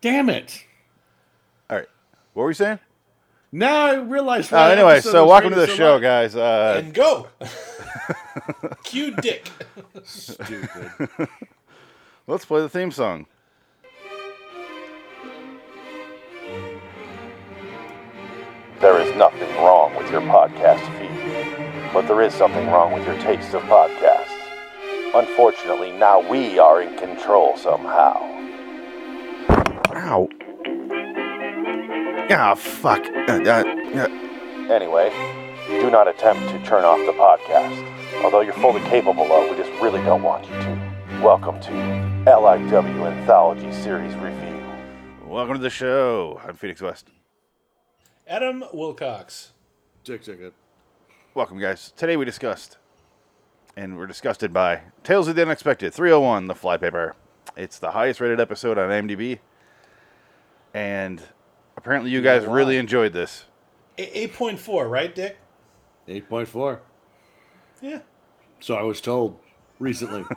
Damn it! All right. What were you saying? Now I realize. Uh, why anyway, so welcome to the so show, much. guys. Uh, and go. Cue Dick. Stupid. let's play the theme song. There is nothing wrong with your podcast feed, but there is something wrong with your taste of podcasts. Unfortunately, now we are in control somehow. Ow. Ah, fuck. Uh, uh, uh, Anyway, do not attempt to turn off the podcast. Although you're fully capable of, we just really don't want you to. Welcome to LIW Anthology Series Review. welcome to the show. I'm Phoenix West. Adam Wilcox. Dick ticket. Welcome, guys. Today we discussed, and we're disgusted by Tales of the Unexpected 301, The Flypaper. It's the highest rated episode on IMDb, and apparently you guys really enjoyed this. 8.4, right, Dick? Eight point four. Yeah. So I was told recently.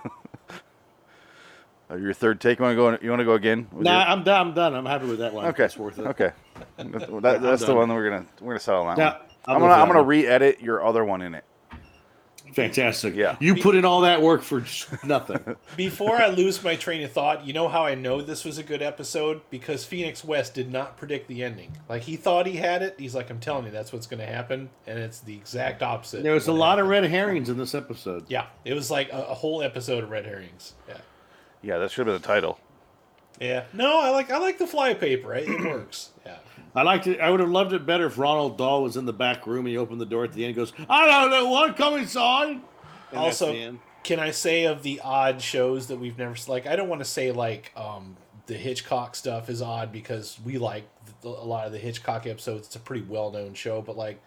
Your third take. You want to go? You want to go again? with nah, your- I'm done. I'm done. I'm happy with that one. Okay. It's worth it. Okay. That- that's the one that we're gonna we're gonna settle on. that Yeah. I'll I'm gonna I'm that gonna re-edit your other one in it. Fantastic. Yeah. You put in all that work for nothing. Before I lose my train of thought, you know how I know this was a good episode? Because Phoenix West did not predict the ending. Like, he thought he had it. He's like, I'm telling you, that's what's going to happen. And it's the exact opposite. there was a what lot of red herrings in this episode. Yeah, it was like a, a whole episode of red herrings. Yeah. Yeah, that should have been the title. Yeah. No, I like I like the flypaper. It, it works. Yeah. I liked it. I would have loved it better if Roald Dahl was in the back room and he opened the door at the end and goes, I don't know, want to come inside? And also, can I say of the odd shows that we've never like? I don't want to say like um, the Hitchcock stuff is odd because we like the, a lot of the Hitchcock episodes. It's a pretty well known show, but like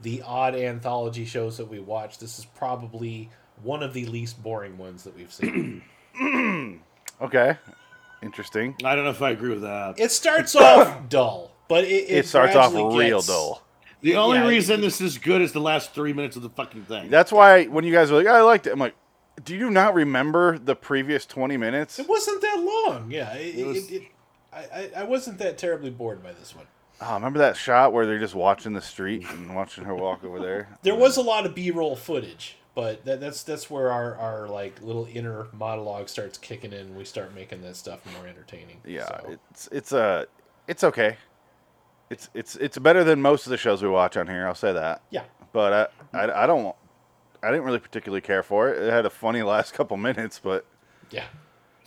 the odd anthology shows that we watch, this is probably one of the least boring ones that we've seen. Okay. Interesting. I don't know if I agree with that. it starts off dull, but it, it, It, starts off gradually real gets- dull. The only Yeah, reason this is good is the last three minutes of the fucking thing. That's why when you guys were like, oh, "I liked it," I'm like, "Do you not remember the previous 20 minutes?" It wasn't that long. Yeah, it, it, was- it, I, I I wasn't that terribly bored by this one. Oh, remember that shot where they're just watching the street and watching her walk over there? There was a lot of B-roll footage, but that, that's that's where our, our like little inner monologue starts kicking in. and We start making that stuff more entertaining. Yeah, So, it's it's uh, it's okay. It's it's it's better than most of the shows we watch on here. I'll say that. yeah. But I, I, I don't I didn't really particularly care for it. It had a funny last couple minutes, but Yeah.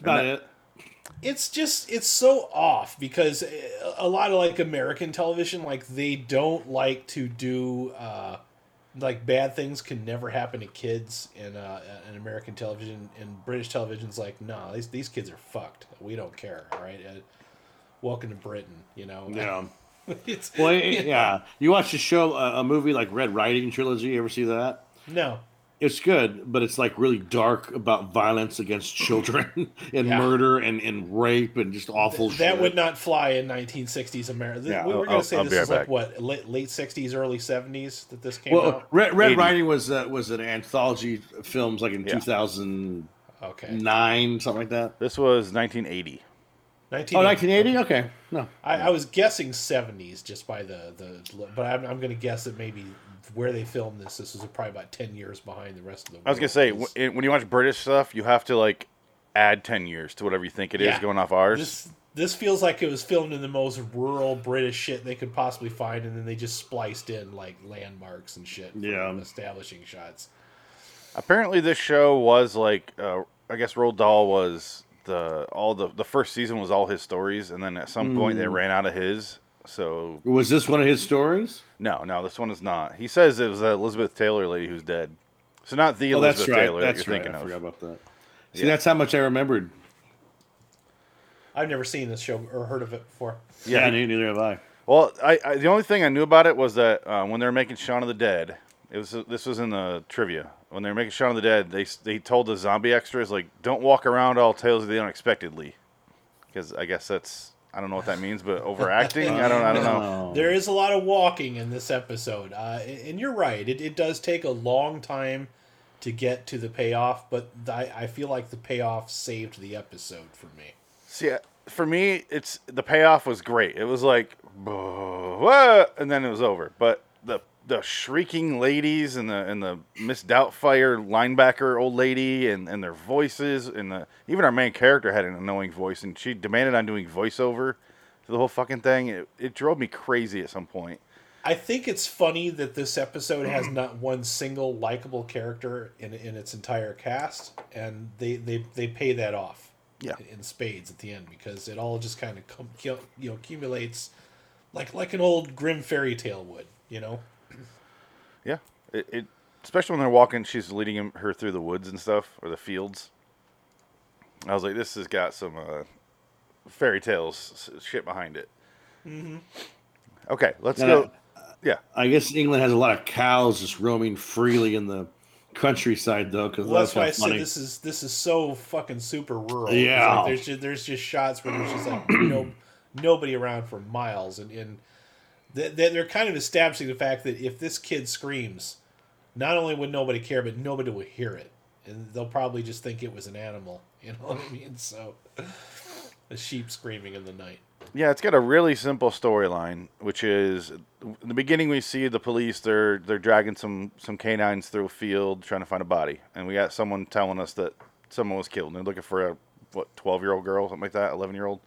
about it. It's just it's so off because uh, a lot of like American television like they don't like to do uh like bad things can never happen to kids in uh in American television and British television's like no these these kids are fucked we don't care all right uh, welcome to Britain you know Yeah. it's Well, it- yeah. You watch a show, uh, a movie like Red Riding Trilogy. You ever see that? no It's good, but it's like really dark about violence against children and Yeah. murder and, and rape and just awful shit. that would not fly in 1960s America. Yeah, we were going to say I'll this be right like what late, late 60s, early 70s that this came Well, out. Red, Red 80. Riding was uh, was an anthology of films like in Yeah. 2009, Okay, something like that. this was 1980. 1980. Oh, 1980? Okay. No. I, I was guessing 70s just by the the, but I'm, I'm going to guess that maybe where they filmed this, this was probably about 10 years behind the rest of the. I was gonna world, say 'cause w- when you watch British stuff, you have to like add 10 years to whatever you think it is Yeah. going off ours. this this feels like it was filmed in the most rural British shit they could possibly find, and then they just spliced in like landmarks and shit. for Yeah. establishing shots. Apparently, this show was like, uh, I guess Roald Dahl was the all the the first season was all his stories, and then at some point Hmm. they ran out of his. So Was this one of his stories? no, no, this one is not. He says it was the Elizabeth Taylor lady who's dead. So not the Oh, that's Elizabeth right. Taylor That's that you're right. thinking I of. forgot about that. See, Yeah. that's how much I remembered. I've never seen this show or heard of it before. Yeah, Yeah. neither neither have I. Well, I, I the only thing I knew about it was that uh, when they were making Shaun of the Dead, it was this was in the trivia. When they were making Shaun of the Dead, they they told the zombie extras like, "Don't walk around all tales of the unexpectedly," because I guess that's I don't know what that means, but overacting. I don't I don't know. There is a lot of walking in this episode, uh, and you're right. It, it does take a long time to get to the payoff, but I, I feel like the payoff saved the episode for me. See, for me, it's the payoff was great. It was like, "Whoa," and then it was over. But the the shrieking ladies and the and the Miss Doubtfire linebacker old lady and, and their voices and the even our main character had an annoying voice and she demanded on doing voiceover to the whole fucking thing. It, it drove me crazy at some point. I think it's funny that this episode has not one single likable character in in its entire cast, and they they, they pay that off. Yeah. in spades at the end because it all just kind of com- you know accumulates like like an old grim fairy tale would, you know. Yeah, it, it especially when they're walking, she's leading him, her through the woods and stuff or the fields. I was like, this has got some uh, fairy tales shit behind it. Mm-hmm. Okay, let's Now, go. Yeah, I guess England has a lot of cows just roaming freely in the countryside, though, because Well, that's why I that's said this is this is so fucking super rural. Yeah. like there's just, there's just shots where there's just like no nobody around for miles, and and they- they- they're kind of establishing the fact that if this kid screams, not only would nobody care, but nobody will hear it, and they'll probably just think it was an animal. You know what I mean? So a sheep screaming in the night. yeah, it's got a really simple storyline, which is in the beginning we see the police they're they're dragging some some canines through a field trying to find a body, and we got someone telling us that someone was killed, and they're looking for a what twelve year old girl, something like that, eleven year old.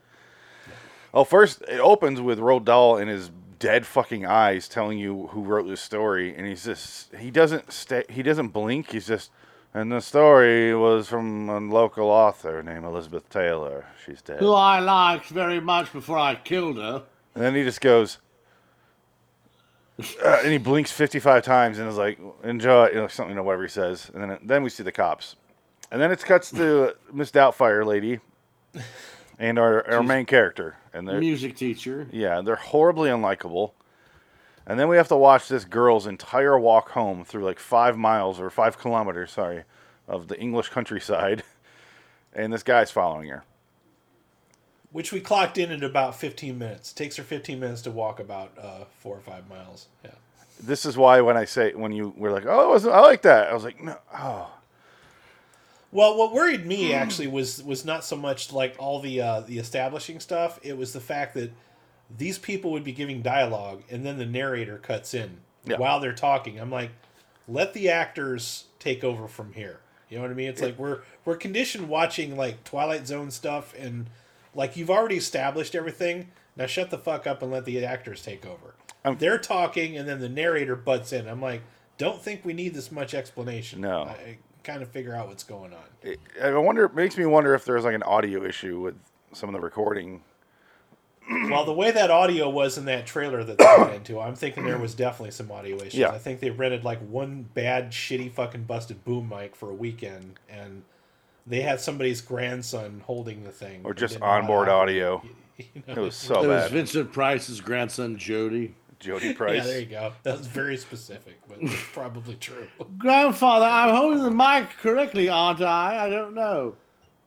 Oh, first it opens with Roald Dahl in his dead fucking eyes telling you who wrote this story, and he's just he doesn't stay he doesn't blink. He's just and the story was from a local author named Elizabeth Taylor. She's dead. Who I liked very much before I killed her. And then he just goes, uh, and he blinks 55 times and is like, enjoy, you know, something, you know, whatever he says. And then, then we see the cops. And then it cuts to Miss Doubtfire lady and our, our main character. And they're, Music teacher. yeah, they're horribly unlikable. And then we have to watch this girl's entire walk home through like five miles or five kilometers, sorry, of the English countryside. And this guy's following her. Which we clocked in at about 15 minutes. takes her 15 minutes to walk about uh, four or five miles. Yeah. This is why when I say, when you were like, oh, it wasn't, I like that. I was like, no, oh. Well, what worried me actually was was not so much like all the uh, the establishing stuff. It was the fact that these people would be giving dialogue, and then the narrator cuts in Yeah. while they're talking. I'm like, let the actors take over from here. You know what I mean? It's like we're we're conditioned watching like Twilight Zone stuff, and like you've already established everything. Now shut the fuck up and let the actors take over. Um, they're talking, and then the narrator butts in. I'm like, don't think we need this much explanation. No. I kind of figure out what's going on. It, I wonder. It makes me wonder if there's like an audio issue with some of the recording. Well, the way that audio was in that trailer that they got into, I'm thinking there was definitely some audio issues. Yeah. I think they rented like one bad, shitty, fucking busted boom mic for a weekend, and they had somebody's grandson holding the thing, Or just didn't know how to onboard operate audio. it, you It was so It was. Vincent Price's grandson, Jody. Jody Price. Yeah, there you go. That was very specific, but it's probably true. Grandfather, I'm holding the mic correctly, aren't I? I don't know.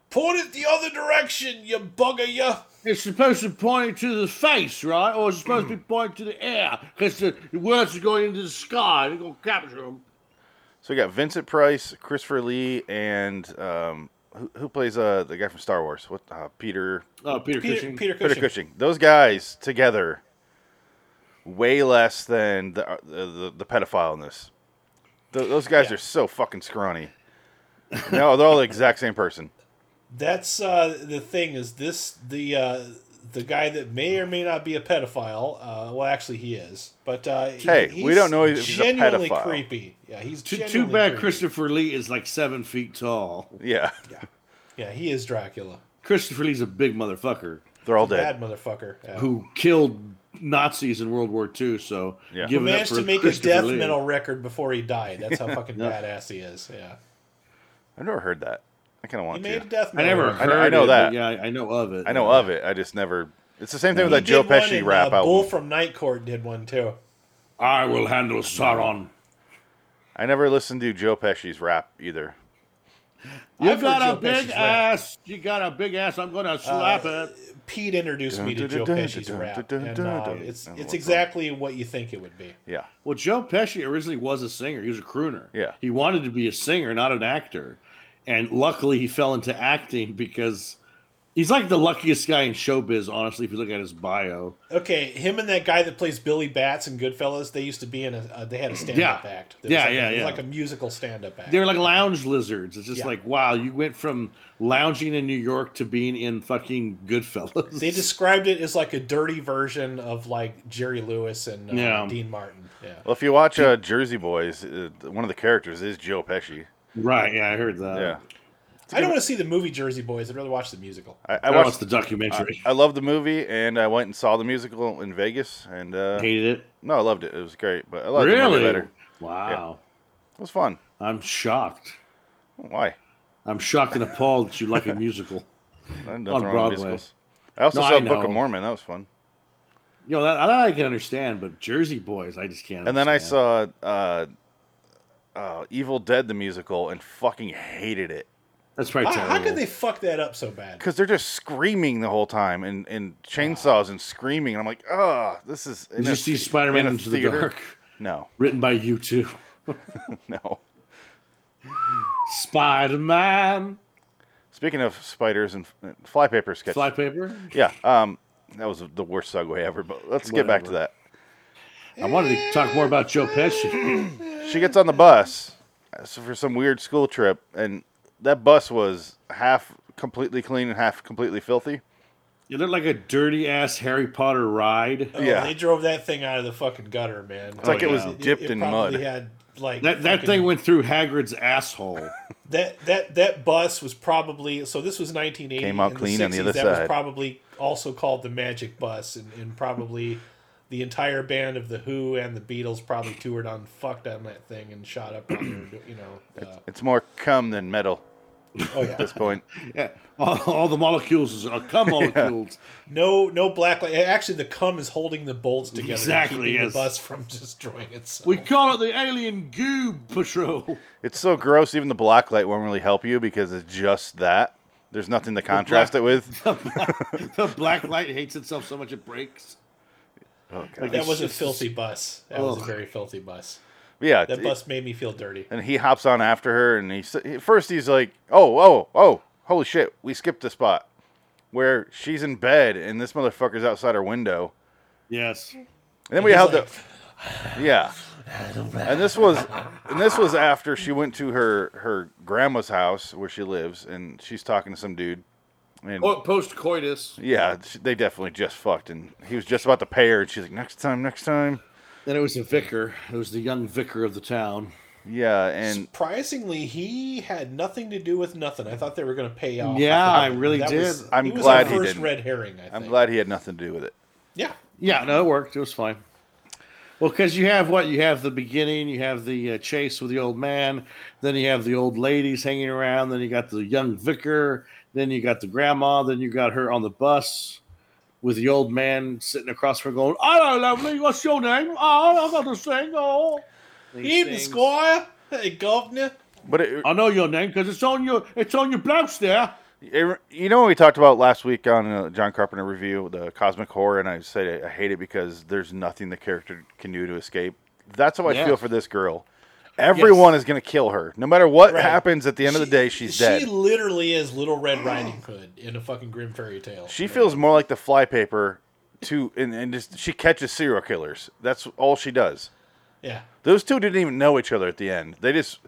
Point it the other direction, you bugger, you. It's supposed to point it to the face, right? Or it's supposed to be pointing to the air because the, the words are going into the sky. They're going to capture them. So we got Vincent Price, Christopher Lee, and um, who, who plays uh, the guy from Star Wars? What? Uh, Peter. Oh, Peter, Peter, Cushing. Peter Cushing. Peter Cushing. Those guys together, way less than the uh, the, the, the pedophile in this. Th- those guys Yeah. are so fucking scrawny. no, they're all the exact same person. That's uh, the thing. Is this the uh, the guy that may or may not be a pedophile? Uh, well, actually, he is. But uh, he- Hey, we don't know if he's a genuinely pedophile. creepy. Yeah, he's Too, too bad creepy. Christopher Lee is like seven feet tall. Yeah, Yeah, yeah. he is Dracula. Christopher Lee's a big motherfucker they're all Bad dead. motherfucker. Yeah. who killed Nazis in World War II. So Yeah. give Who it up managed for to make a Christopher death Lee. metal record before he died. That's how fucking Yeah. badass he is. Yeah, I've never heard that. I kind of he want made a to. death I metal. never. I know- heard I know it, that. Yeah, I I know of it. I know of it. I just never. It's the same thing with that Joe Pesci and, rap uh, album. Bull from Night Court did one too. I will handle Sauron. I never listened to Joe Pesci's rap either. You I've got a Joe big Pesci's rap. ass. You got a big ass. I'm gonna slap Uh, it. Pete introduced me to Joe Pesci's rap, and uh, it's it's exactly what you think it would be. Yeah. Well, Joe Pesci originally was a singer. He was a crooner. Yeah. He wanted to be a singer, not an actor. And luckily, he fell into acting because He's like the luckiest guy in showbiz, honestly. If you look at his bio, Okay, him and that guy that plays Billy Bats in Goodfellas, they used to be in a. Uh, they had a stand-up Yeah. act. There Yeah, like yeah, a, yeah. Like a musical stand-up act. they're like lounge lizards. It's just Yeah. like, wow, you went from lounging in New York to being in fucking Goodfellas. They described it as like a dirty version of like Jerry Lewis and uh, Yeah. Dean Martin. Yeah. Well, if you watch uh, Jersey Boys, uh, one of the characters is Joe Pesci. right? Yeah, I heard that. yeah, I don't want to see the movie Jersey Boys. I'd rather watch the musical. I, I I watched watched the documentary. I love the movie, and I went and saw the musical in Vegas, and uh, Hated it. no, I loved it. It was great, but I liked the movie Really? better. Wow. It was fun. I'm shocked. Why? I'm shocked and appalled that you like a musical. Nothing On wrong with Broadway. musicals. I also No, saw I Book of. Mormon. That was fun. You know that, that I can understand, but Jersey Boys, I just can't. And then I saw uh, uh, Evil Dead the musical and fucking hated it that's probably How, terrible. how could they fuck that up so bad? because they're just screaming the whole time and, and chainsaws and screaming. And I'm like, oh, this is. Did you see Spider-Man in a Into the theater?" Dark? No, Written by U2. no. Spider-Man. Speaking of spiders and flypaper sketches, Flypaper. yeah, um, that was the worst segue ever. But let's get back to that. I wanted to talk more about Joe Pesci. She gets on the bus uh, so for some weird school trip, and that bus was half completely clean and half completely filthy. It looked like a dirty ass Harry Potter ride. Oh, Yeah. they drove that thing out of the fucking gutter, man. It's like Oh, it was dipped it in probably mud. Had like That that fucking- thing went through Hagrid's asshole. That that that bus was probably so. This was 1980. Came out in clean the on the other that was side. probably also called the Magic Bus, and, and probably the entire band of the Who and the Beatles probably toured on fucked on that thing and shot up on there. You know, uh, It's more cum than metal oh at this point. Yeah, all, all the molecules are cum molecules. no no black light. Actually, the cum is holding the bolts together, Exactly, and keeping yes. the bus from destroying itself. We call it the Alien Goo Patrol. It's so gross. Even the black light won't really help you because it's just that. There's nothing to contrast it with. the black light hates itself so much it breaks. Oh, Like that it's was a filthy bus. That was a very filthy bus. Yeah, That bus made me feel dirty. and he hops on after her, and he s- he- first he's like, "Oh, oh, oh, holy shit, we skipped a spot where she's in bed and this motherfucker's outside her window." Yes. And then we He's have like, the yeah, and this was and this was after she went to her her grandma's house where she lives, and she's talking to some dude. And Post coitus. yeah, they definitely just fucked, and he was just about to pay her, and she's like, "Next time, next time." Then it was the vicar. It was the young vicar of the town. Yeah, and Surprisingly, he had nothing to do with nothing. I thought they were going to pay off. Yeah, thought I really did. Was, I'm he was glad our he first didn't. red herring. I think. I'm glad he had nothing to do with it. Yeah, Yeah, no, it worked. It was fine. Well, because you have what? You have the beginning, you have the uh, chase with the old man, then you have the old ladies hanging around, then you got the young vicar, then you got the grandma, then you got her on the bus with the old man sitting across from her going, Hello, lovely, what's your name? Oh, I got to sing. Oh. And he evening, sings, Squire. Hey, governor. But it, I know your name because it's on your it's on your blouse there. It- you know what we talked about last week on uh, John Carpenter review, the cosmic horror, and I said I, I hate it because there's nothing the character can do to escape. That's how I Yeah. feel for this girl. Everyone is going to kill her, no matter what Right. happens. At the end of the day, she's she dead. She literally is Little Red Riding Hood in a fucking grim fairy tale. She feels more like the flypaper to, and, and just she catches serial killers. That's all she does. yeah. Those two didn't even know each other at the end. They just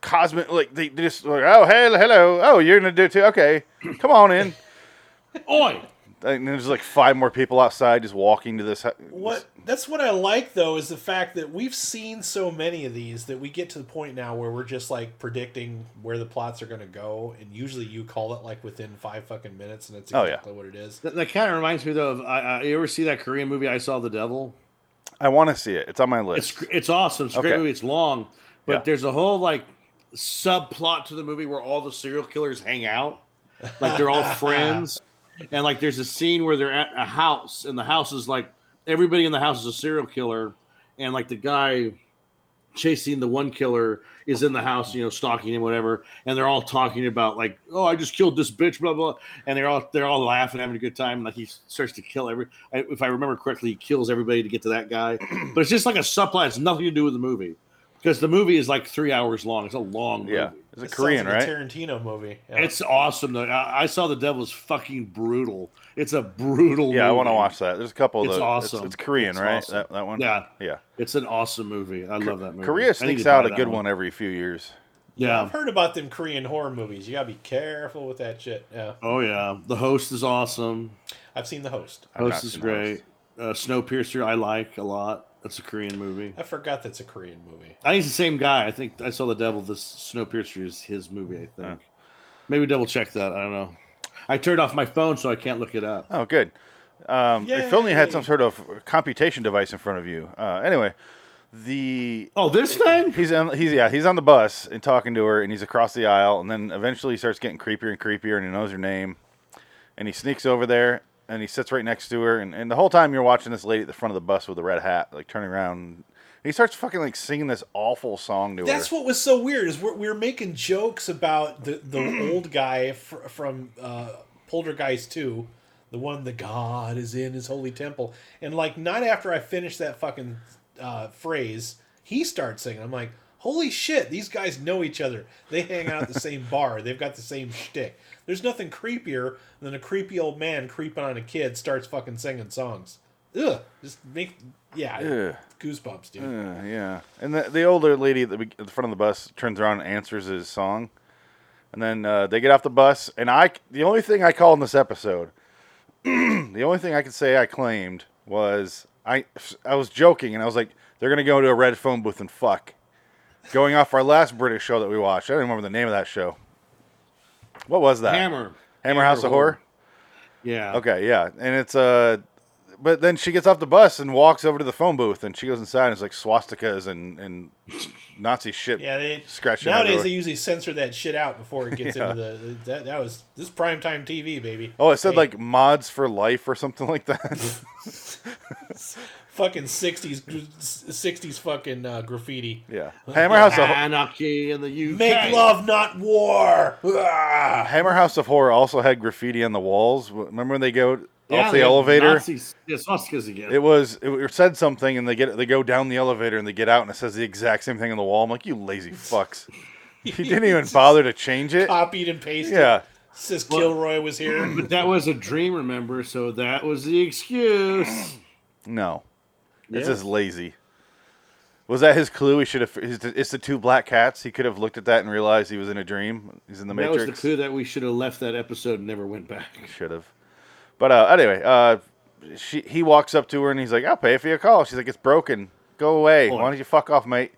cosmic like they, just like oh hey hello oh you're gonna do it too okay come on in. Oi! And there's like five more people outside just walking to this. hu- What that's what I like though is the fact that we've seen so many of these that we get to the point now where we're just like predicting where the plots are going to go, and usually you call it like within five fucking minutes, and it's Oh, yeah. exactly what it is. That, that kind of reminds me though of I, I, you ever see that Korean movie I Saw the Devil? I want to see it. It's on my list. It's it's awesome. It's a great Okay. movie. It's long, but Yeah. there's a whole like subplot to the movie where all the serial killers hang out, like they're all friends, and like there's a scene where they're at a house, and the house is like everybody in the house is a serial killer, and like the guy chasing the one killer is in the house, you know, stalking him, whatever, and they're all talking about like, oh, I just killed this bitch, blah blah, and they're all they're all laughing, having a good time. Like he starts to kill every, if I remember correctly, he kills everybody to get to that guy, but it's just like a subplot. It's nothing to do with the movie. Because the movie is like three hours long. It's a long movie. Yeah, it's a It Korean, like right? A Tarantino movie. Yeah. It's awesome though. I, I saw the Devil's fucking brutal. It's a brutal. Yeah, I want to watch that. There's a couple of It's those. awesome. It's, Korean, It's right? awesome. That, that one. Yeah, yeah. it's an awesome movie. I love that movie. Korea sneaks out a good one. one every few years. Yeah. I've heard about them Korean horror movies. You gotta be careful with that shit. Yeah, Oh yeah. The host is awesome. I've seen The Host. I've Host is seen great. Uh, Snowpiercer I like a lot. That's a Korean movie. I forgot that's a Korean movie. I think it's the same guy. I think I saw the Devil. This Snowpiercer is his movie. I think. Maybe double check that. I don't know. I turned off my phone so I can't look it up. Oh, good. Um, if only you had some sort of computation device in front of you. Uh, anyway, the Oh, this thing? he's on, he's yeah he's on the bus and talking to her, and he's across the aisle, and then eventually he starts getting creepier and creepier, and he knows her name, and he sneaks over there, and he sits right next to her, and, and the whole time you're watching this lady at the front of the bus with the red hat, like turning around. He starts fucking like singing this awful song to her. That's her. what was so weird is we're, we were making jokes about the the old guy fr- from uh, Poltergeist two, the one the God is in his holy temple, and like not after I finish that fucking uh, phrase, he starts singing. I'm like, holy shit, these guys know each other. They hang out at the same bar. They've got the same shtick. There's nothing creepier than a creepy old man creeping on a kid starts fucking singing songs. Ugh, just make yeah, Ugh. goosebumps, dude. Yeah, and the the older lady at the, at the front of the bus turns around and answers his song, and then uh, they get off the bus. And I, the only thing I called in this episode, the only thing I could say I claimed was I, I was joking, and I was like, they're gonna go to a red phone booth and fuck. Going off our last British show that we watched, I don't remember the name of that show. What was that? Hammer. Hammer House of Horror. Yeah. Okay, yeah, and it's uh, but then she gets off the bus and walks over to the phone booth, and she goes inside, and it's like swastikas and and Nazi shit. Yeah, they Scratching nowadays everywhere. they usually censor that shit out before it gets Yeah. into the that, that was this is primetime TV baby. Oh, it said Hey, like mods for life or something like that. fucking sixties sixties fucking uh, graffiti. yeah, Hammer House of Anarchy in the UK. Make love, not war. Ah. Hammer House of Horror also had graffiti on the walls. Remember when they go Yeah, off the elevator? Nazis. Yeah, swastikas again. It was it said something, and they get they go down the elevator and they get out, and it says the exact same thing on the wall. I'm like, you lazy fucks. He didn't even bother to change it. Copied and pasted. Yeah. Sis Kilroy was here. but that was a dream, remember? So that was the excuse. No, it's Yeah. just lazy. Was that his clue? He should have. It's the two black cats. He could have looked at that and realized he was in a dream. He's in the that was Matrix. the clue that we should have left that episode and never went back. Should have. But uh, anyway, uh, she he walks up to her and he's like, "I'll pay for your call." She's like, "It's broken. Go away. Oi. Why don't you fuck off, mate?"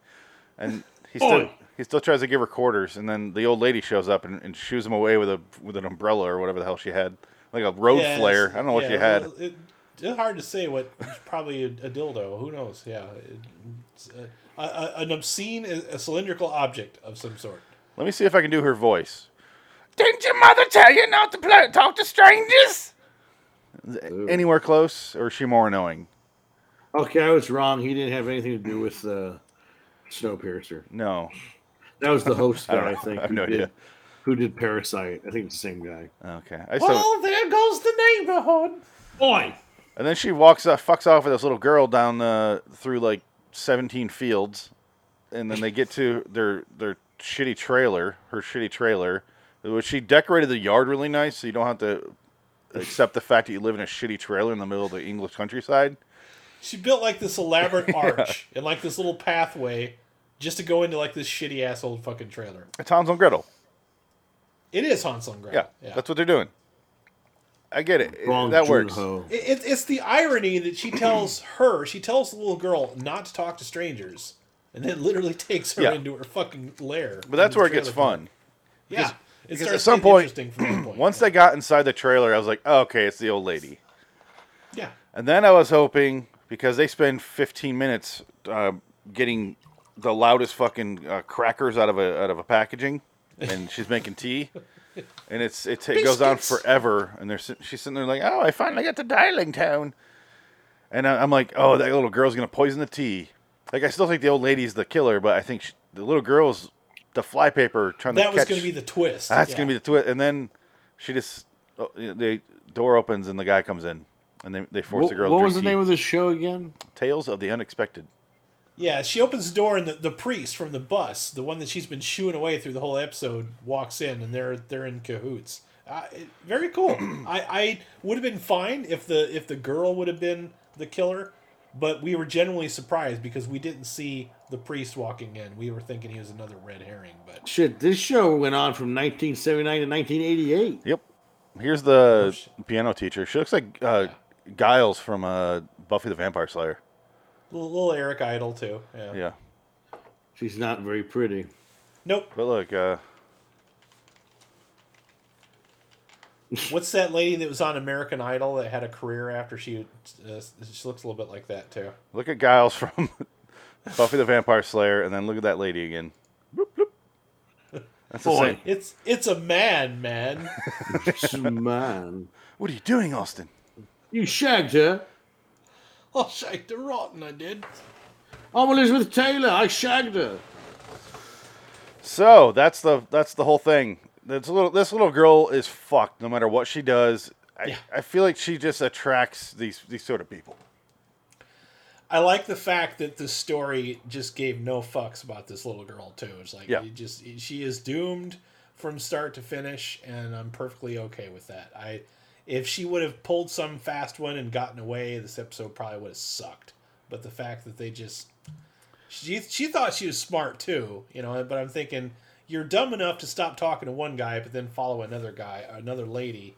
And he still Oi. he still tries to give her quarters, and then the old lady shows up and, and shoos him away with a with an umbrella or whatever the hell she had, like a road Yeah, flare. I don't know what she had. well, It, it's hard to say what. Probably a, a dildo. Who knows? Yeah, it's a, a, a- an obscene, a cylindrical object of some sort. Let me see if I can do her voice. Didn't your mother tell you not to play, talk to strangers? Anywhere close, or is she more annoying? Okay, I was wrong. He didn't have anything to do with uh, Snowpiercer. No. That was the host I guy, don't I, think. I have who no did, idea. Who did Parasite? I think it's the same guy. Okay. I still, Well, there goes the neighborhood. Boy, and then she walks up, fucks off with this little girl down uh, through like 17 fields, and then they get to their their shitty trailer, her shitty trailer, which she decorated the yard really nice, so you don't have to accept the fact that you live in a shitty trailer in the middle of the English countryside. She built like this elaborate arch and like this little pathway just to go into like this shitty ass old fucking trailer. It's Hansel and Gretel. It is Hansel and Gretel. Yeah, that's what they're doing. I get it. It- wrong that works. It, it, it's the irony that she tells her, she tells the little girl not to talk to strangers, and then literally takes her Yeah. into her fucking lair. But that's where it gets trailer park. fun. Yeah, it because starts at some point- interesting from point. Once they got inside the trailer, I was like, oh, okay, it's the old lady. yeah, And then I was hoping because they spend 15 minutes uh, getting the loudest fucking uh, crackers out of a out of a packaging, and she's making tea, and it's it, it goes on forever, and they're sit- she's sitting there like, oh, I finally got to Dialing Town, and I, I'm like, oh, that little girl's gonna poison the tea. Like I still think the old lady's the killer, but I think she, the little girl's the flypaper trying that to That was catch. going to be the twist. That's yeah. gonna be the twist, and then she just oh, the door opens and the guy comes in, and they they force What, the girl. what to was the drink name of this show again? Tales of the Unexpected. Yeah, she opens the door and the, the priest from the bus, the one that she's been shooing away through the whole episode, walks in and they're they're in cahoots. Uh, it- very cool. I, I would have been fine if the if the girl would have been the killer, but we were genuinely surprised because we didn't see the priest walking in. We were thinking he was another red herring, but Shit, this show went on from 1979 to 1988. Yep. Here's the Oh, piano teacher. She looks like uh, Giles from uh, Buffy the Vampire Slayer. Little, little Eric Idle too. Yeah. Yeah. She's not very pretty. Nope. But look, uh, What's that lady that was on American Idol that had a career after she? Uh, she looks a little bit like that too. look at Giles from Buffy the Vampire Slayer, and then look at that lady again. Bloop, bloop. That's the Boy. same. It's it's a man, man. Man, What are you doing, Austin? you shagged her. I'll shake the rotten. I did. I'm Elizabeth Taylor. I shagged her. So that's the that's the whole thing. This little this little girl is fucked no matter what she does. I, Yeah. I feel like she just attracts these these sort of people. I like the fact that the story just gave no fucks about this little girl too. It's like Yeah. you just she is doomed from start to finish, and I'm perfectly okay with that. I if she would have pulled some fast one and gotten away, this episode probably would have sucked. But the fact that they just she she thought she was smart too, you know. But I'm thinking you're dumb enough to stop talking to one guy, but then follow another guy, another lady,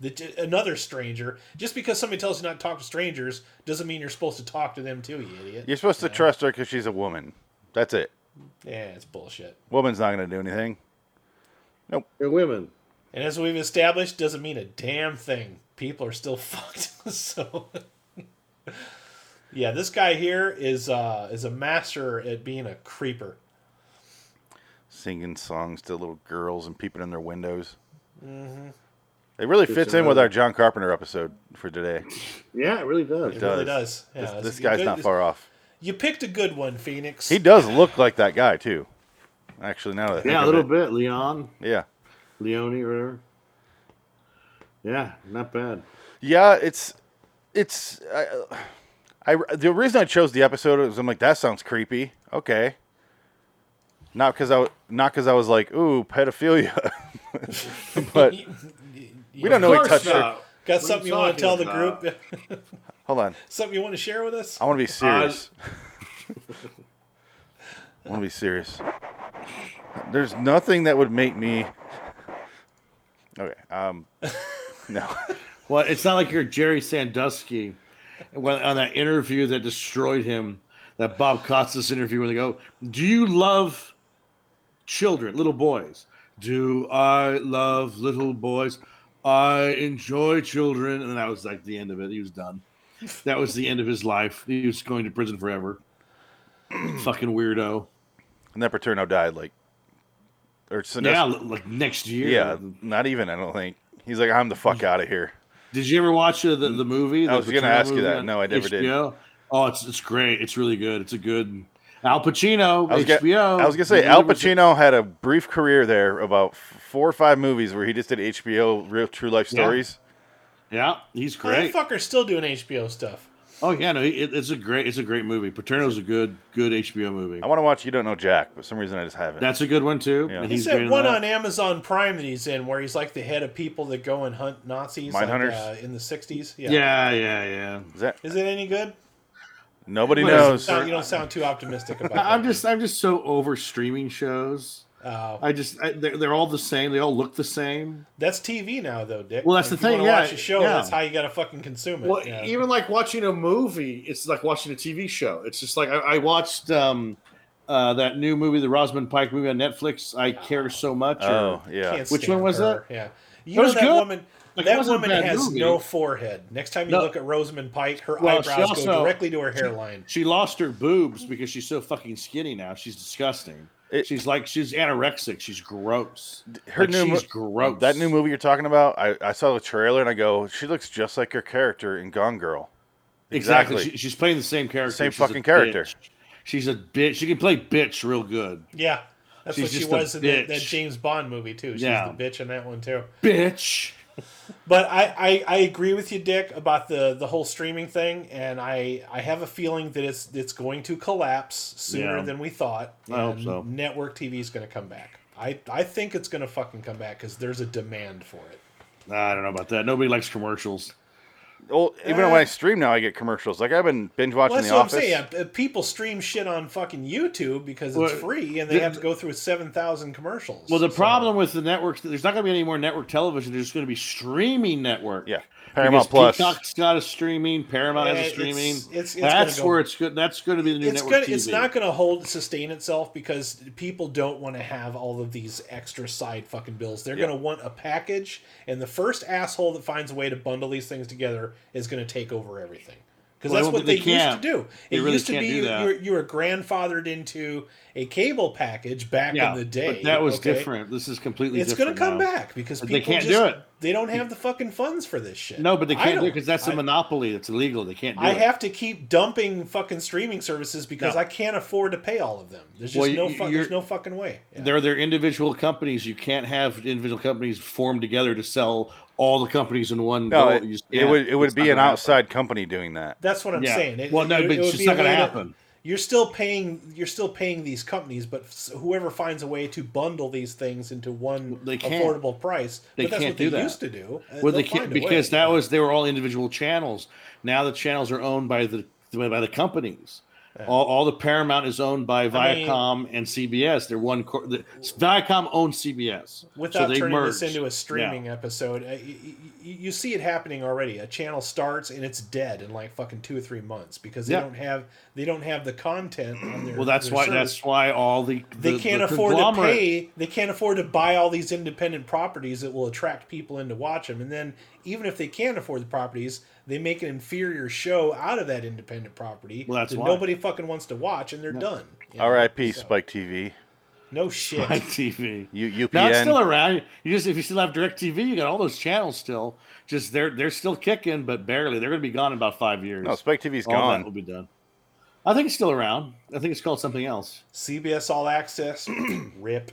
that another stranger. Just because somebody tells you not to talk to strangers doesn't mean you're supposed to talk to them too, you idiot. You're supposed to trust her because she's a woman. That's it. Yeah, it's bullshit. Woman's not going to do anything. They're women. And as we've established, doesn't mean a damn thing. People are still fucked. so, yeah, this guy here is uh, is a master at being a creeper. Singing songs to little girls and peeping in their windows. It really Just fits in with our John Carpenter episode for today. Yeah, it really does. It does. really does. Yeah, This, this guy's good- not far off. You picked a good one, Phoenix. He does look like that guy too. Actually, now that I think Yeah, a little bit. Leon, Yeah, Leone, or whatever. Yeah, not bad. yeah. It's it's. I, I the reason I chose the episode is I'm like that sounds creepy. Okay. Not because I w- not because I was like ooh pedophilia, but we don't know he Of touched course her. Got What something you you want to tell the group? Hold on, something you want to share with us? I want to be serious. I want to be serious. There's nothing that would make me. Okay. Um. No. Well, it's not like you're Jerry Sandusky when, on that interview that destroyed him, that Bob Costas interview where they go, Do you love children, little boys? Do I love little boys? I enjoy children. And that was like the end of it. He was done. That was the end of his life. He was going to prison forever. Fucking weirdo. And that Paterno died like. Or so Yeah, like next year. Yeah, not even. I don't think he's like, I'm the fuck out of here. Did you ever watch uh, the, the movie? I was gonna Paterno ask you that. No, I never did. HBO? Oh, it's it's great. It's really good. It's a good Al Pacino. I was, HBO. gonna, I was gonna say Al Pacino had a brief career there, about four or five movies where he just did HBO real true life stories. Yeah, he's Oh, that great. fucker's still doing HBO stuff. Oh yeah, no, it, it's a great it's a great movie. Paterno's a good good HBO movie. I want to watch You Don't Know Jack, but for some reason I just haven't. That's a good one too. Yeah. and He's great that in one on Amazon Prime that he's in, where he's like the head of people that go and hunt Nazis, like, Mindhunters? uh, in the '60s. Yeah. Yeah, yeah, yeah. Is that Is it any good? nobody knows? Sound- you don't sound too optimistic about. It. I'm that. just I'm just so over streaming shows. Uh, I just I, they're, they're all the same. They all look the same. that's TV now, though, Dick. Well, that's If the you thing, wanna yeah, watch a show. yeah. That's how you got to fucking consume it. Well, yeah. even like watching a movie, it's like watching a TV show. It's just like I, I watched um, uh, that new movie, the Rosamund Pike movie on Netflix. I care so much. or- oh yeah, Which one was her. that? Yeah, you It know was that good. woman. Like, it that woman has movie. no forehead. Next time you No. look at Rosamund Pike, her Well, eyebrows also- go directly to her hairline. She lost her boobs because she's so fucking skinny now. She's disgusting. It- she's like she's anorexic. She's gross. her Like, new mo- she's gross. that new movie you're talking about. I, I saw the trailer and I go, she looks just like her character in Gone Girl. Exactly. Exactly. She, she's playing the same character. Same She's fucking character. bitch. She's a bitch. She can play bitch real good. Yeah, that's She's what she was in that, that. James Bond movie too. She's Yeah. the bitch in that one too. Bitch. But I, I, I agree with you, Dick, about the, the whole streaming thing, and I, I have a feeling that it's it's going to collapse sooner Yeah. than we thought. I hope so. Network TV is going to come back. I, I think it's going to fucking come back because there's a demand for it. I don't know about that. Nobody likes commercials. Well, even Eh. when I stream now, I get commercials. Like I've been binge watching Well, that's The what Office. I'm saying. Yeah, people stream shit on fucking YouTube because it's Well, free, and they the- have to go through seven thousand commercials. Well, the So- problem with the networks, there's not going to be any more network television. There's going to be streaming network. Yeah, Paramount Plus. Peacock's got a streaming. Paramount Yeah, has a streaming. it's- it's that's gonna go- where it's good. That's going to be the new it's network gonna, TV. it's not going to hold sustain itself because people don't want to have all of these extra side fucking bills. They're Yeah. going to want a package, and the first asshole that finds a way to bundle these things together is going to take over everything. Because Well, that's what they they, used to do. It really used to be you, you, were, you were grandfathered into a cable package back yeah, in the day. but that was okay? different. This is completely. It's going to come now. back because people they can't just, do it. They don't have the fucking funds for this shit. No, but they can't do it because that's a monopoly. It's illegal. They can't do I it. have to keep dumping fucking streaming services because No. I can't afford to pay all of them. There's just Well, no fu- there's no fucking way. Yeah. They're they're individual companies. You can't have individual companies formed together to sell all the companies in one. No, it, You just it would it would be an gonna happen. outside company doing that. That's what I'm Yeah. saying. It- Well, no, it- but it's would just not gonna happen. You're still paying. You're still paying these companies, but whoever finds a way to bundle these things into one They can't. affordable price, They but that's can't what they do that. used to do. Uh, Well, they they'll can't find a way. because that was they were all individual channels. Now the channels are owned by the by the companies. All, all the Paramount is owned by I mean- Viacom and CBS. They're one. Cor- the, Viacom owns CBS, without so they turning merged. this into a streaming episode, uh, y- y- y- you see it happening already. A channel starts and it's dead in like fucking two or three months because they Yeah. don't have they don't have the content on their. Well, that's their why service. that's why all the, they can't the afford to pay. They can't afford to buy all these independent properties that will attract people in to watch them. And then even if they can't afford the properties, they make an inferior show out of that independent property Well, that's that why. nobody fucking wants to watch, and they're done. you know? R.I.P. So, Spike TV. No shit. Spike TV. U- No, it's still around. You just if you still have DirecTV, you got all those channels still. Just they're they're still kicking, but barely. They're going to be gone in about five years. no, Spike TV's All that gone. will be done. I think it's still around. I think it's called something else. CBS All Access, rip.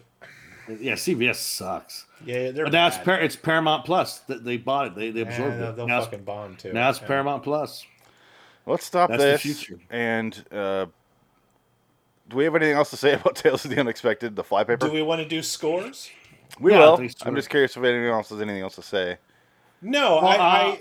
Yeah, CBS sucks. Yeah, they're But now it's. Par- it's Paramount Plus. That they bought it. They they Yeah, absorbed they'll, it. they'll Now it's, fucking bomb too. now it's Yeah. Paramount Plus. Let's stop That's this. future. And uh, do we have anything else to say about Tales of the Unexpected, the flypaper? Do we want to do scores? we Yeah, will. so. I'm just curious if anyone else has anything else to say. No, Well, I, uh, I.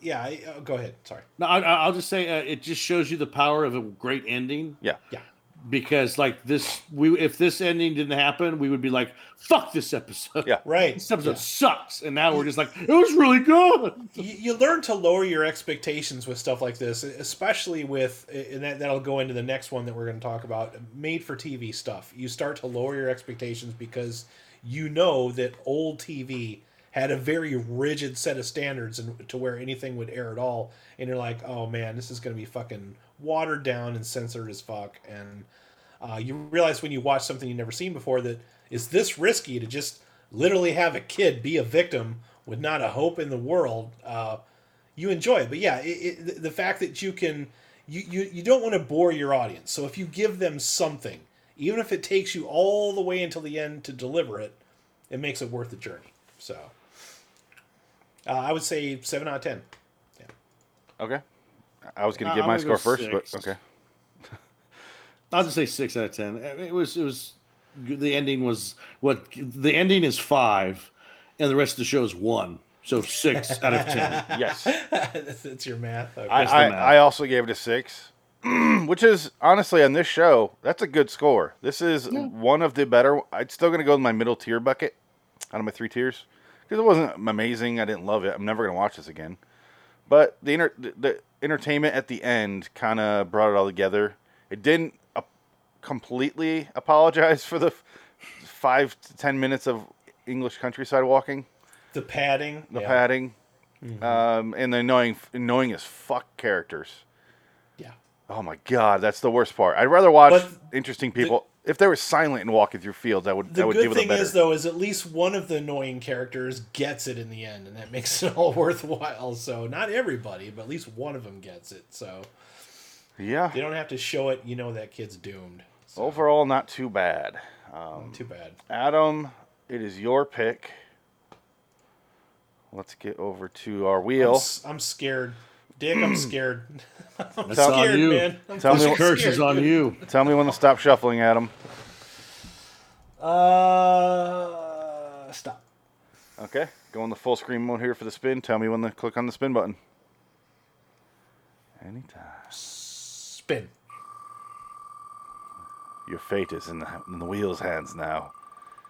Yeah, I, uh, go ahead. Sorry. No, I, I'll just say uh, it just shows you the power of a great ending. Yeah. Yeah. Because like this, we if this ending didn't happen, we would be like, "Fuck this episode." Yeah. Right. This episode Yeah. sucks, and now we're just like, "It was really good." you, you learn to lower your expectations with stuff like this, especially with, and that, that'll go into the next one that we're going to talk about, made for TV stuff. You start to lower your expectations because you know that old TV had a very rigid set of standards and to where anything would air at all, and you're like, oh man, this is going to be fucking watered down and censored as fuck, and uh, you realize when you watch something you've never seen before that is this risky to just literally have a kid be a victim with not a hope in the world. Uh, you enjoy it, but yeah, it, it, the- the fact that you can, you, you you don't want to bore your audience. So if you give them something, even if it takes you all the way until the end to deliver it, it makes it worth the journey. So uh, I would say seven out of ten. Yeah. Okay. I was going Uh, to give my score go first, but okay. I'll just say six out of ten. It was it was the ending was what the ending is five, and the rest of the show is one. So six out of ten. Yes. that's, that's your math. Okay. I, I, math. I also gave it a six, which is honestly on this show, that's a good score. This is one of the better. I'm still going to go in my middle tier bucket out of my three tiers because it wasn't amazing. I didn't love it. I'm never going to watch this again. But the, inter- the, the entertainment at the end kind of brought it all together. It didn't uh, completely apologize for the f- five to ten minutes of English countryside walking the padding. the yeah. padding, um, and the annoying, annoying as fuck characters. Yeah. Oh my god, that's the worst part. I'd rather watch But interesting people. If they were silent and walking through fields, I would. The I would good give it a thing is, though, is at least one of the annoying characters gets it in the end, and that makes it all worthwhile. So not everybody, but at least one of them gets it. So yeah. they don't have to show it. You know that kid's doomed. So, Overall, not too bad. Um, too bad. Adam, it is your pick. let's get over to our I'm, wheel. s- I'm scared, Dick. I'm scared. I'm That's on scared, you. man. I'm Tell me fucking what- Curse scared, is on dude. you. Tell me when to stop shuffling, Adam. Uh, stop. Okay, go on the full screen mode here for the spin. Tell me when to click on the spin button. Anytime. Spin. Your fate is in the, in the wheel's hands now.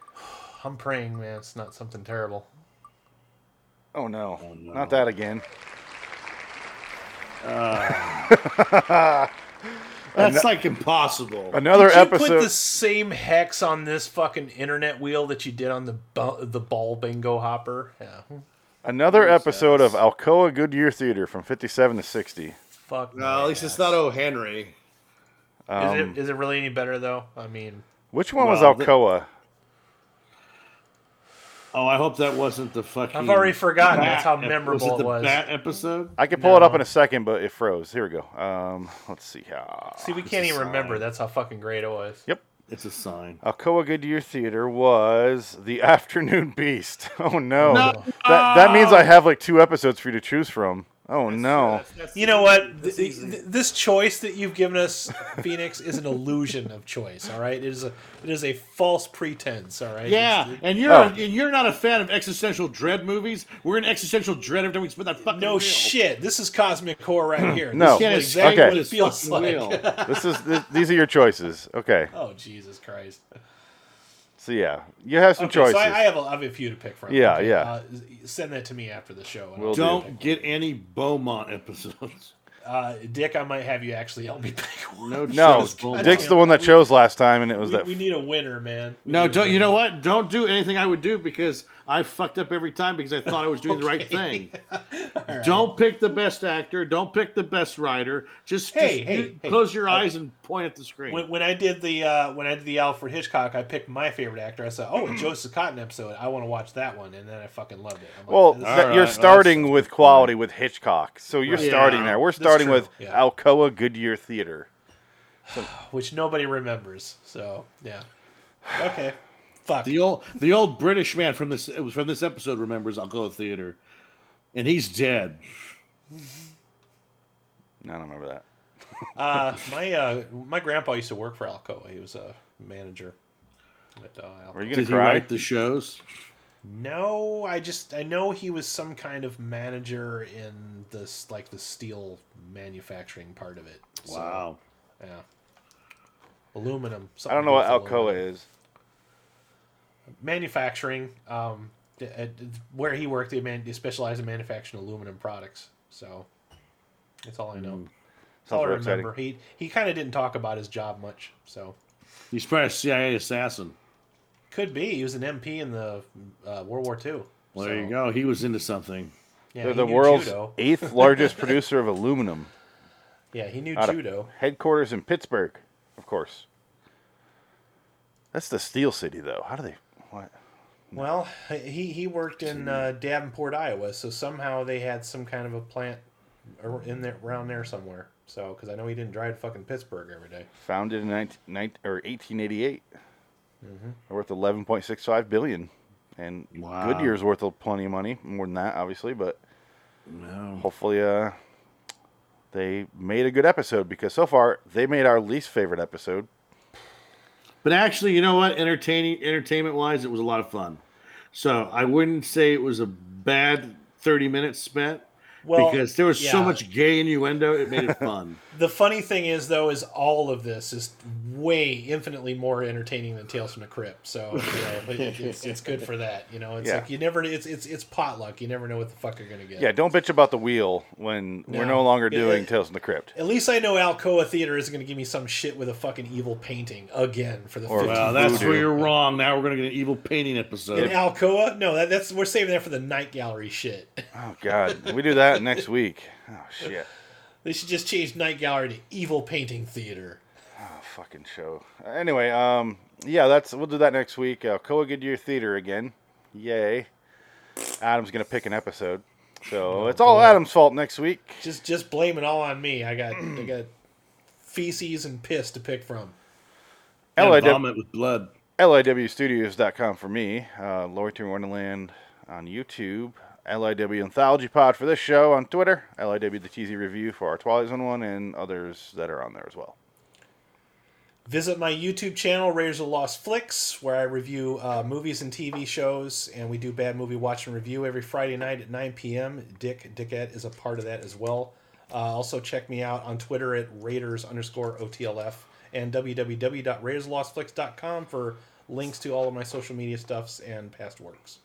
I'm praying, man. It's not something terrible. Oh no, no. not that again. That's like impossible. Another Did you episode. put the same hex on this fucking internet wheel that you did on the bu- the ball bingo hopper? Yeah. Another episode of sense. Alcoa Goodyear Theater from 57 to 60. Fuck. No, at least it's not O. Henry. Is Um, it is it really any better though? I mean, which one was Well, the- Alcoa? Oh, I hope that wasn't the fucking. I've already forgotten. bat That's how memorable was it. it was. bat episode. I can pull it up in a second, but it froze. Here we go. Um, let's see. Uh, see, we it's can't a even remember. That's how fucking great it was. Yep. It's a sign. Alcoa Goodyear Theater was The Afternoon Beast. Oh no. No. That, that means I have like two episodes for you to choose from. Oh no. You know what? Th- th- this choice that you've given us, Phoenix, is an illusion of choice. All right, it is a it is a false pretense. All right. Yeah, It's- and you're Oh. and you're not a fan of existential dread movies. We're in existential dread every time we spin that fucking no wheel. shit. This is cosmic horror right here. No. This is exactly Okay. what it feels like. This is this, these are your choices. Okay. oh Jesus Christ. So yeah, you have some Okay, choices. so I, I have a, I have a few to pick from. Yeah, Okay, yeah. Uh, send that to me after the show. and Will I'll do. Don't get any Beaumont episodes. Uh, Dick, I might have you actually help me pick one. No, no. Dick's the one that chose last time, and it was We, that. we need a winner, man. We No, don't. You know what? Don't do anything I would do because I fucked up every time because I thought I was doing the right Okay. thing. Don't pick the best actor. Don't pick the best writer. Just, Hey, just hey, you- hey. close your eyes and point at the screen. When, when I did the uh, when I did the Alfred Hitchcock, I picked my favorite actor. I said, "Oh, a Joseph Cotten episode. I want to watch that one," and then I fucking loved it. I'm like, Well, this- that- Alright, you're starting that's- with quality with Hitchcock, so you're Yeah, starting there. We're starting with yeah. Alcoa Goodyear Theater. which nobody remembers. So yeah, okay, fuck. the old the old British man from this it was from this episode remembers Alcoa Theater, and he's dead. I don't remember that. Uh, my uh, my grandpa used to work for Alcoa. He was a manager. At, uh, Were you gonna Did he write the shows? No, I just I know he was some kind of manager in this like the steel manufacturing part of it. So, Wow. Yeah. Aluminum. I don't know what something to do with Alcoa aluminum. is. Manufacturing. Um, where he worked, they, man, they specialize in manufacturing aluminum products. So that's all I know. That's all I Sounds real exciting. remember. He he kind of didn't talk about his job much. So He's probably a CIA assassin. could be he was an MP in the uh, World War II. Well, So, there you go. He was into something. Yeah, They're the world's judo. eighth largest producer of aluminum. Yeah, he knew Out of- judo. Headquarters in Pittsburgh, of course. That's the Steel City, though. How do they? What? Well, he he worked in uh, Davenport, Iowa, so somehow they had some kind of a plant in there around there somewhere. So, because I know he didn't drive to fucking Pittsburgh every day. Founded in 19, 19 or 1888. Mm-hmm. Worth 11.65 billion, and Wow. Goodyear's worth a- plenty of money, more than that, obviously. But No. hopefully, uh, they made a good episode because so far they made our least favorite episode. But actually, you know what? Entertaining, entertainment wise, it was a lot of fun. So I wouldn't say it was a bad thirty minutes spent Well, because there was so much gay innuendo. It made it fun. The funny thing is, though, is all of this is way infinitely more entertaining than Tales from the Crypt. So, you know, but it, it's, it's good for that. You know, it's Yeah. like you never. It's it's it's potluck. You never know what the fuck you're gonna get. Yeah, don't bitch about the wheel when we're No. no longer doing it- Tales from the Crypt. At least I know Alcoa Theater isn't going to give me some shit with a fucking evil painting again for the Or- 15th well, that's Voodoo. where you're wrong. Now we're gonna get an evil painting episode. In. Alcoa? No, that, that's we're saving that for the night gallery shit. Oh God, we do that next week. Oh shit. They should just change night gallery to evil painting theater. Oh, fucking show. Anyway, um, yeah, that's we'll do that next week. Uh, Koa Goodyear Theater again. Yay. Adam's gonna pick an episode, so it's all boy. Adam's fault next week. Just just blame it all on me. I got I got feces and piss to pick from. And LIW vomit with blood. LIWstudios.com for me. Uh, Loitering Wonderland on YouTube. LIW Anthology Pod for this show on Twitter, LIW the TZ Review for our Twilight Zone one, and others that are on there as well. Visit my YouTube channel, Raiders of Lost Flicks, where I review uh, movies and TV shows, and we do bad movie watch and review every Friday night at 9 p.m. Dick Dickette is a part of that as well. Uh, also, check me out on Twitter at Raiders underscore OTLF and www.raiderslostflicks.com for links to all of my social media stuffs and past works.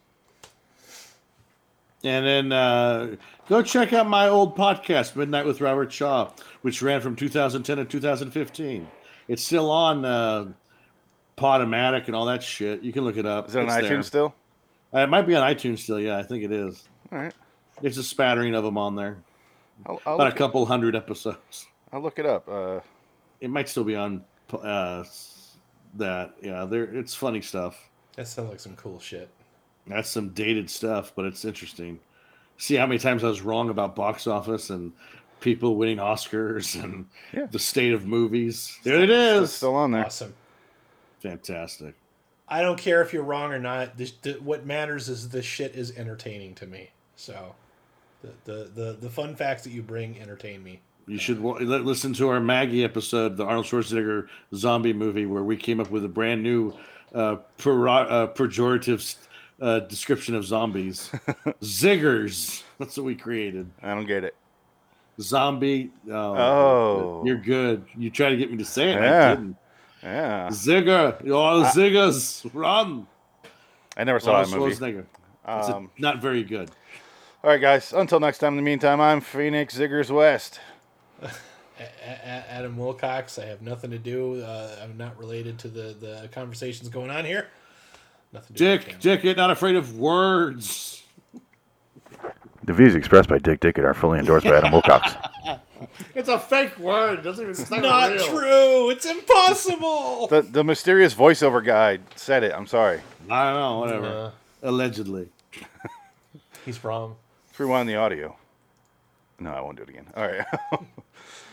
And then uh, go check out my old podcast, Midnight with Robert Shaw, which ran from 2010 to 2015. It's still on uh, Podomatic and all that shit. You can look it up. Is it on It's iTunes there. still? Uh, it might be on iTunes still. Yeah, I think it is. All right. There's a spattering of them on there. I'll, I'll, About a look, couple hundred episodes. I'll look it up. Uh, It might still be on uh, that. Yeah, there. It's funny stuff. That sounds like some cool shit. That's some dated stuff, but it's interesting. See how many times I was wrong about box office and people winning Oscars and Yeah. the state of movies. There it it's is. still on there. Awesome. Fantastic. I don't care if you're wrong or not. This, the, what matters is this shit is entertaining to me. So, the, the the the fun facts that you bring entertain me. You should wa- li- listen to our Maggie episode, the Arnold Schwarzenegger zombie movie, where we came up with a brand new uh, per- uh, pejorative uh, description of zombies. Ziggers. That's what we created. I don't get it. Zombie. Oh, Oh. you're good. You tried to get me to say it. Yeah. I didn't. Yeah. Zigger, all ziggers, run! I never saw Arnold that movie. Schwarzenegger. It's a- Um, not very good. all right, guys. Until next time. In the meantime, I'm Phoenix Ziggers West. A- A- Adam Wilcox. I have nothing to do. Uh, I'm not related to the the conversations going on here. Nothing to Dick, him. Dick, not afraid of words. The views expressed by Dick Dickett are fully endorsed by Adam Wilcox. It's a fake word. It doesn't even, it's not, Not real. true. It's impossible. The the mysterious voiceover guy said it. I'm sorry. I don't know. Whatever. Uh, Allegedly. he's wrong. Let's rewind the audio. No, I won't do it again. All right.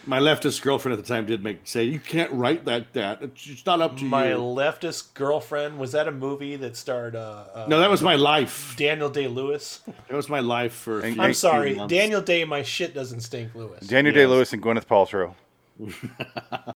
My leftist girlfriend at the time did make say you can't write that. That it's it's not up to you. My you. leftist girlfriend was that a movie that starred uh, uh, No, that was my life. Daniel Day Lewis? That was my life for. a And- few- I'm sorry, months. Daniel Day. My shit doesn't stink, Lewis. Daniel Yes. Day Lewis and Gwyneth Paltrow.